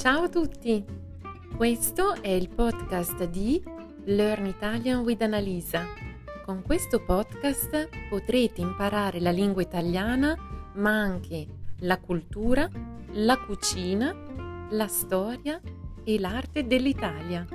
Ciao a tutti! Questo è il podcast di Learn Italian with Annalisa. Con questo podcast potrete imparare la lingua italiana, ma anche la cultura, la cucina, la storia e l'arte dell'Italia.